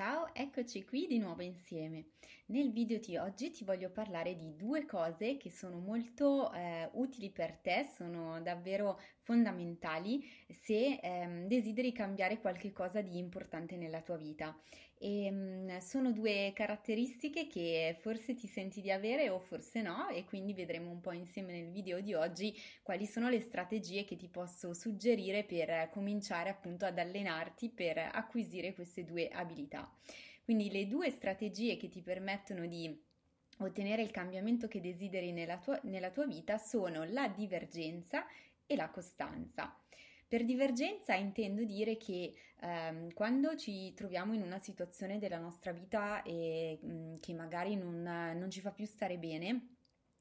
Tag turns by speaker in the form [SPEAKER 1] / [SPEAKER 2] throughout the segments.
[SPEAKER 1] Ciao, eccoci qui di nuovo insieme. Nel video di oggi ti voglio parlare di due cose che sono molto eh, utili per te, sono davvero fondamentali se ehm, desideri cambiare qualche cosa di importante nella tua vita. E mh, mm, sono due caratteristiche che forse ti senti di avere o forse no e quindi vedremo un po' insieme nel video di oggi quali sono le strategie che ti posso suggerire per cominciare appunto ad allenarti per acquisire queste due abilità. Quindi le due strategie che ti permettono di ottenere il cambiamento che desideri nella tua, nella tua vita sono la divergenza e la costanza. Per divergenza intendo dire che ehm, quando ci troviamo in una situazione della nostra vita e, mh, mm, che magari non, non ci fa più stare bene,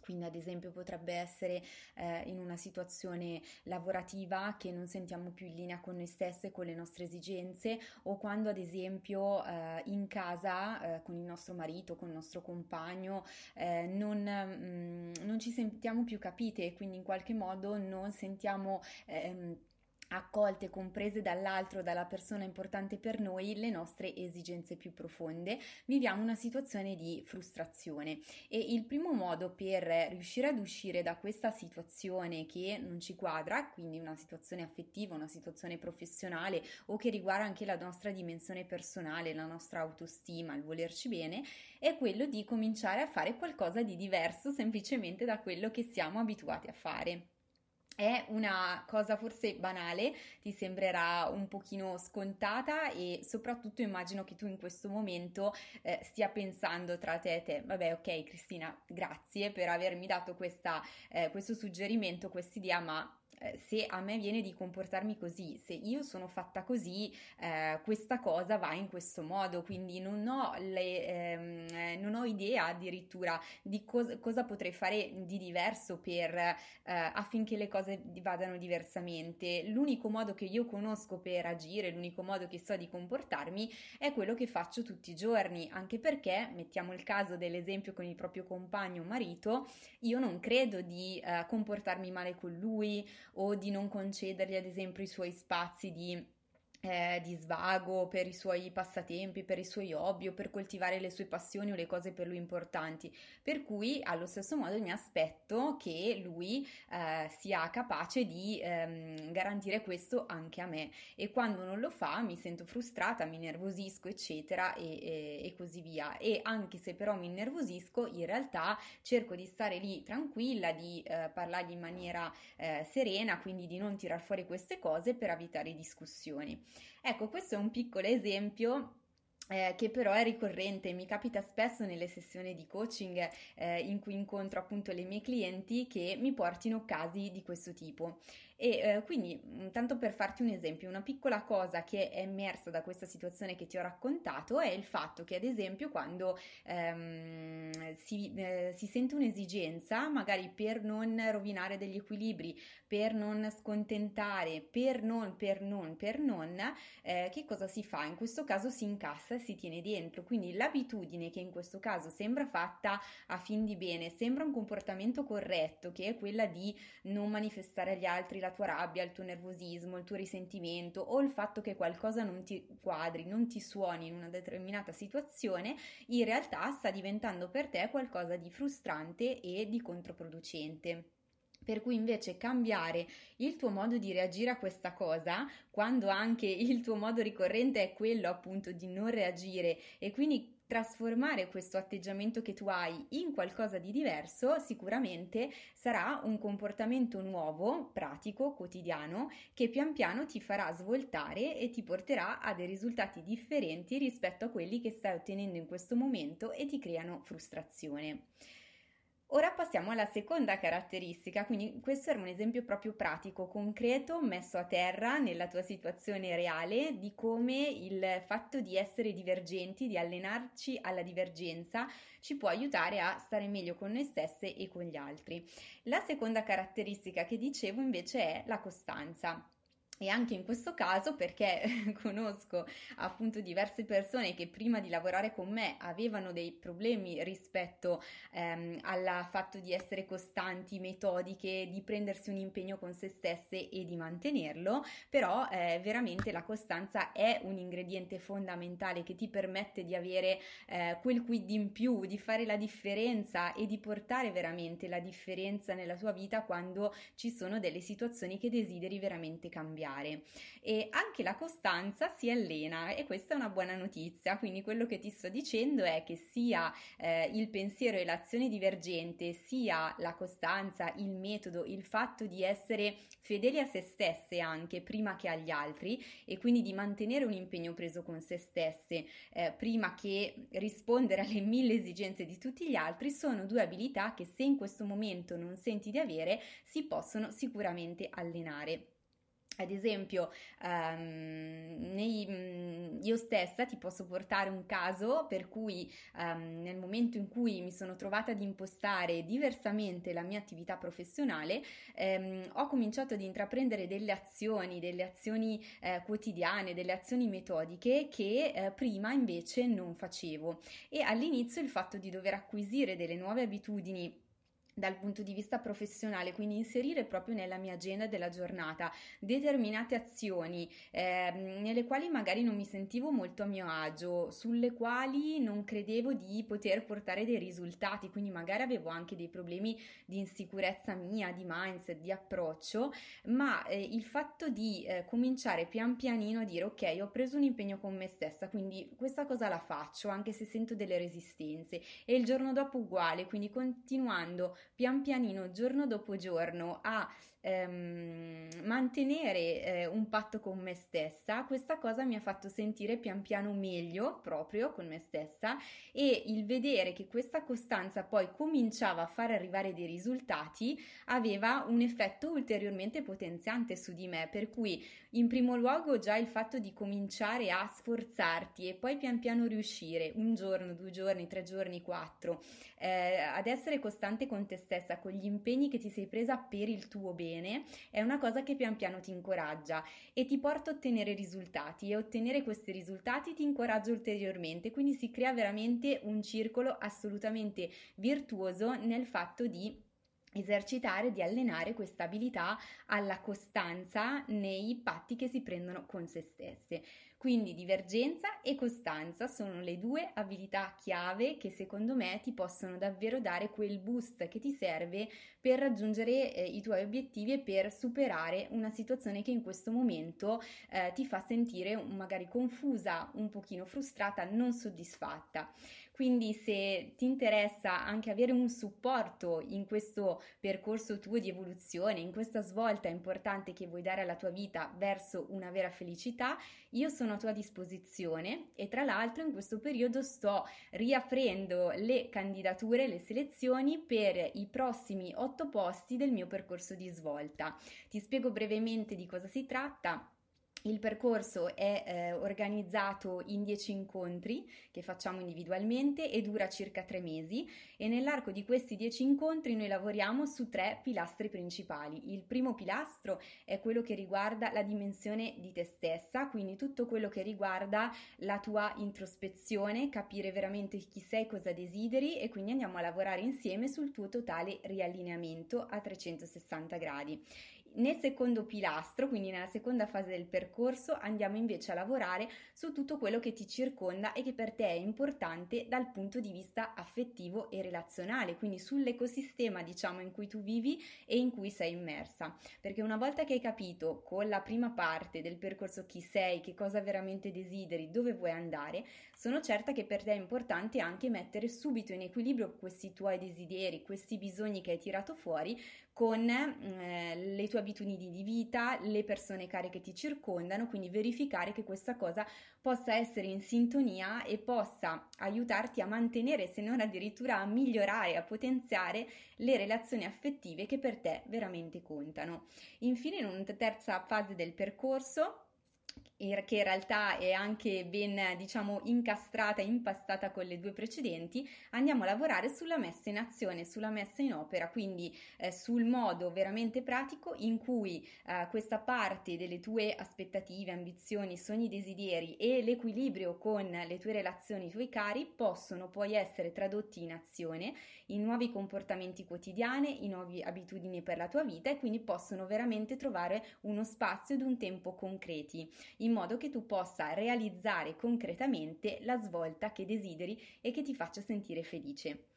[SPEAKER 1] quindi ad esempio potrebbe essere eh, in una situazione lavorativa che non sentiamo più in linea con noi stesse, con le nostre esigenze o quando ad esempio eh, in casa eh, con il nostro marito, con il nostro compagno eh, non, mh, mm, non, ci sentiamo più capite e quindi in qualche modo non sentiamo ehm, accolte, comprese dall'altro, dalla persona importante per noi, le nostre esigenze più profonde, viviamo una situazione di frustrazione e il primo modo per riuscire ad uscire da questa situazione che non ci quadra, quindi una situazione affettiva, una situazione professionale o che riguarda anche la nostra dimensione personale, la nostra autostima, il volerci bene, è quello di cominciare a fare qualcosa di diverso semplicemente da quello che siamo abituati a fare. È una cosa forse banale, ti sembrerà un pochino scontata e soprattutto immagino che tu in questo momento eh, stia pensando tra te e te, vabbè ok Cristina, grazie per avermi dato questa, eh, questo suggerimento, quest'idea, ma se a me viene di comportarmi così, se io sono fatta così, eh, questa cosa va in questo modo, quindi non ho, le, ehm, eh, non ho idea addirittura di cos- cosa potrei fare di diverso per, eh, affinché le cose vadano diversamente. L'unico modo che io conosco per agire, l'unico modo che so di comportarmi è quello che faccio tutti i giorni, anche perché, mettiamo il caso dell'esempio con il proprio compagno o marito, io non credo di eh, comportarmi male con lui o di non concedergli ad esempio i suoi spazi di eh, di svago, per i suoi passatempi, per i suoi hobby o per coltivare le sue passioni o le cose per lui importanti. Per cui allo stesso modo mi aspetto che lui eh, sia capace di ehm, garantire questo anche a me e quando non lo fa mi sento frustrata, mi nervosisco eccetera e, e, e così via e anche se però mi innervosisco in realtà cerco di stare lì tranquilla, di eh, parlargli in maniera eh, serena, quindi di non tirar fuori queste cose per evitare discussioni. Ecco, questo è un piccolo esempio eh, che però è ricorrente, mi capita spesso nelle sessioni di coaching eh, in cui incontro appunto le mie clienti che mi portino casi di questo tipo. E eh, quindi, mm, tanto per farti un esempio, una piccola cosa che è emersa da questa situazione che ti ho raccontato è il fatto che, ad esempio, quando ehm, si, eh, si sente un'esigenza, magari per non rovinare degli equilibri, per non scontentare, per non, per non, per non, eh, che cosa si fa? In questo caso si incassa si tiene dentro. Quindi l'abitudine che in questo caso sembra fatta a fin di bene, sembra un comportamento corretto, che è quella di non manifestare agli altri la tua rabbia, il tuo nervosismo, il tuo risentimento o il fatto che qualcosa non ti quadri, non ti suoni in una determinata situazione, in realtà sta diventando per te qualcosa di frustrante e di controproducente. Per cui invece cambiare il tuo modo di reagire a questa cosa, quando anche il tuo modo ricorrente è quello appunto di non reagire e quindi trasformare questo atteggiamento che tu hai in qualcosa di diverso, sicuramente sarà un comportamento nuovo, pratico, quotidiano, che pian piano ti farà svoltare e ti porterà a dei risultati differenti rispetto a quelli che stai ottenendo in questo momento e ti creano frustrazione. Ora passiamo alla seconda caratteristica, quindi questo era un esempio proprio pratico, concreto, messo a terra nella tua situazione reale di come il fatto di essere divergenti, di allenarci alla divergenza, ci può aiutare a stare meglio con noi stesse e con gli altri. La seconda caratteristica che dicevo invece è la costanza. E anche in questo caso, perché conosco appunto diverse persone che prima di lavorare con me avevano dei problemi rispetto ehm, al fatto di essere costanti, metodiche, di prendersi un impegno con se stesse e di mantenerlo, però eh, veramente la costanza è un ingrediente fondamentale che ti permette di avere eh, quel quid in più, di fare la differenza e di portare veramente la differenza nella tua vita quando ci sono delle situazioni che desideri veramente cambiare cambiare e anche la costanza si allena e questa è una buona notizia, quindi quello che ti sto dicendo è che sia eh, il pensiero e l'azione divergente, sia la costanza, il metodo, il fatto di essere fedeli a se stesse anche prima che agli altri e quindi di mantenere un impegno preso con se stesse eh, prima che rispondere alle mille esigenze di tutti gli altri sono due abilità che se in questo momento non senti di avere si possono sicuramente allenare. Ad esempio, um, nei, mm, io stessa ti posso portare un caso per cui um, nel momento in cui mi sono trovata ad impostare diversamente la mia attività professionale, um, ho cominciato ad intraprendere delle azioni, delle azioni eh, quotidiane, delle azioni metodiche che eh, prima invece non facevo. E all'inizio il fatto di dover acquisire delle nuove abitudini dal punto di vista professionale, quindi inserire proprio nella mia agenda della giornata determinate azioni eh, nelle quali magari non mi sentivo molto a mio agio, sulle quali non credevo di poter portare dei risultati, quindi magari avevo anche dei problemi di insicurezza mia, di mindset, di approccio, ma eh, il fatto di eh, cominciare pian pianino a dire ok, ho preso un impegno con me stessa, quindi questa cosa la faccio anche se sento delle resistenze e il giorno dopo uguale, quindi continuando pian pianino, giorno dopo giorno, a ehm, mantenere eh, un patto con me stessa, questa cosa mi ha fatto sentire pian piano meglio proprio con me stessa. E il vedere che questa costanza poi cominciava a far arrivare dei risultati aveva un effetto ulteriormente potenziante su di me, per cui in primo luogo già il fatto di cominciare a sforzarti e poi pian piano riuscire un giorno, due giorni, tre giorni, quattro, eh, ad essere costante con te stessa, con gli impegni che ti sei presa per il tuo bene bene, è una cosa che pian piano ti incoraggia e ti porta a ottenere risultati e ottenere questi risultati ti incoraggia ulteriormente, quindi si crea veramente un circolo assolutamente virtuoso nel fatto di esercitare, di allenare questa abilità alla costanza nei patti che si prendono con se stesse. Quindi divergenza e costanza sono le due abilità chiave che secondo me ti possono davvero dare quel boost che ti serve per raggiungere eh, i tuoi obiettivi e per superare una situazione che in questo momento eh, ti fa sentire magari confusa, un pochino frustrata, non soddisfatta. Quindi se ti interessa anche avere un supporto in questo percorso tuo di evoluzione, in questa svolta importante che vuoi dare alla tua vita verso una vera felicità, io sono a tua disposizione e tra l'altro in questo periodo sto riaprendo le candidature, le selezioni per i prossimi otto posti del mio percorso di svolta. Ti spiego brevemente di cosa si tratta. Il percorso è eh, organizzato in 10 incontri che facciamo individualmente e dura circa tre mesi e nell'arco di questi 10 incontri noi lavoriamo su tre pilastri principali. Il primo pilastro è quello che riguarda la dimensione di te stessa, quindi tutto quello che riguarda la tua introspezione, capire veramente chi sei, cosa desideri e quindi andiamo a lavorare insieme sul tuo totale riallineamento a 360 gradi. Nel secondo pilastro, quindi nella seconda fase del percorso, andiamo invece a lavorare su tutto quello che ti circonda e che per te è importante dal punto di vista affettivo e relazionale, quindi sull'ecosistema, diciamo, in cui tu vivi e in cui sei immersa. Perché una volta che hai capito con la prima parte del percorso chi sei, che cosa veramente desideri, dove vuoi andare, sono certa che per te è importante anche mettere subito in equilibrio questi tuoi desideri, questi bisogni che hai tirato fuori con eh, le tue abitudini di vita, le persone care che ti circondano, quindi verificare che questa cosa possa essere in sintonia e possa aiutarti a mantenere, se non addirittura a migliorare, a potenziare le relazioni affettive che per te veramente contano. Infine, in una terza fase del percorso, che in realtà è anche ben diciamo incastrata, impastata con le due precedenti, andiamo a lavorare sulla messa in azione, sulla messa in opera, quindi eh, sul modo veramente pratico in cui eh, questa parte delle tue aspettative, ambizioni, sogni, desideri e l'equilibrio con le tue relazioni, i tuoi cari possono poi essere tradotti in azione, in nuovi comportamenti quotidiani, in nuove abitudini per la tua vita e quindi possono veramente trovare uno spazio ed un tempo concreti in modo che tu possa realizzare concretamente la svolta che desideri e che ti faccia sentire felice.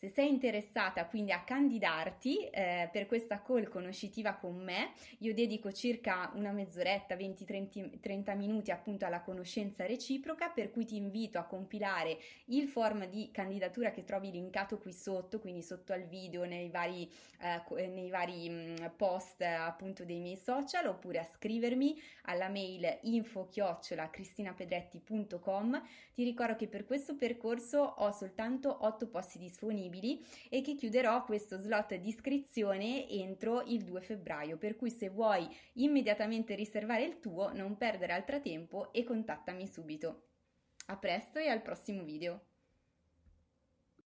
[SPEAKER 1] Se sei interessata quindi a candidarti eh, per questa call conoscitiva con me, io dedico circa una mezz'oretta, 20-30 minuti appunto alla conoscenza reciproca, per cui ti invito a compilare il form di candidatura che trovi linkato qui sotto, quindi sotto al video, nei vari, eh, nei vari mm, post appunto dei miei social, oppure a scrivermi alla mail info chiocciola cristinapedretti.com. Ti ricordo che per questo percorso ho soltanto 8 posti disponibili disponibili e che chiuderò questo slot di iscrizione entro il 2 febbraio, per cui se vuoi immediatamente riservare il tuo, non perdere altro tempo e contattami subito. A presto e al prossimo video!